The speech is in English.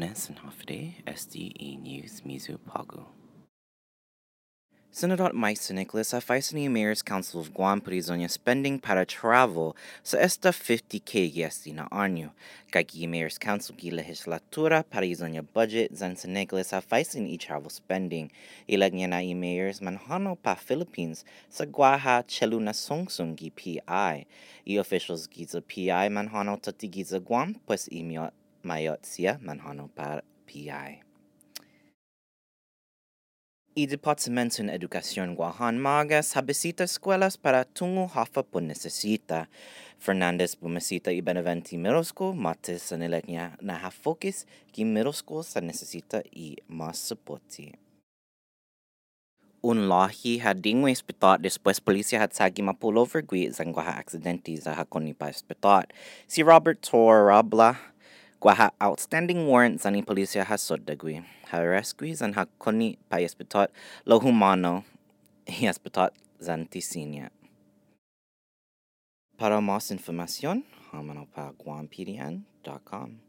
And Hafide, SDE News Mizu Pagu. Senador Mike Nicholas Mayor's Council of Guam prisonia spending para travel sa esta 50k gesti na anyo. Kagi Mayor's Council gi legislatura prisonia budget zan sa Nicholas afais ni travel spending. Ilag niya na i-mayors manhano pa Philippines sa Guaha Cheluna Songsung gi PI. I-officials gi sa PI manhano tati gi sa Guam pues imiot Mayotzia Manjano par PI. Y Departamento en Educación Guajan Magas habicita escuelas para Tungu Hafa por necesita. Fernández Bumecita y Beneventi Mirosco, Mates Saneleña Najafokis, que Mirosco se necesita y más soporte. un lahi hading we spitot después polisia had sagi ma pullover gui zangwaha accidenti zaha konipa spitot. Si Robert Tor Rabla Guaha outstanding warrant zani polícia hasod dagui. Haresqui zan hakoni pa hospital lo humano y hospital zan. Para más información, hamano pa guampdn.com.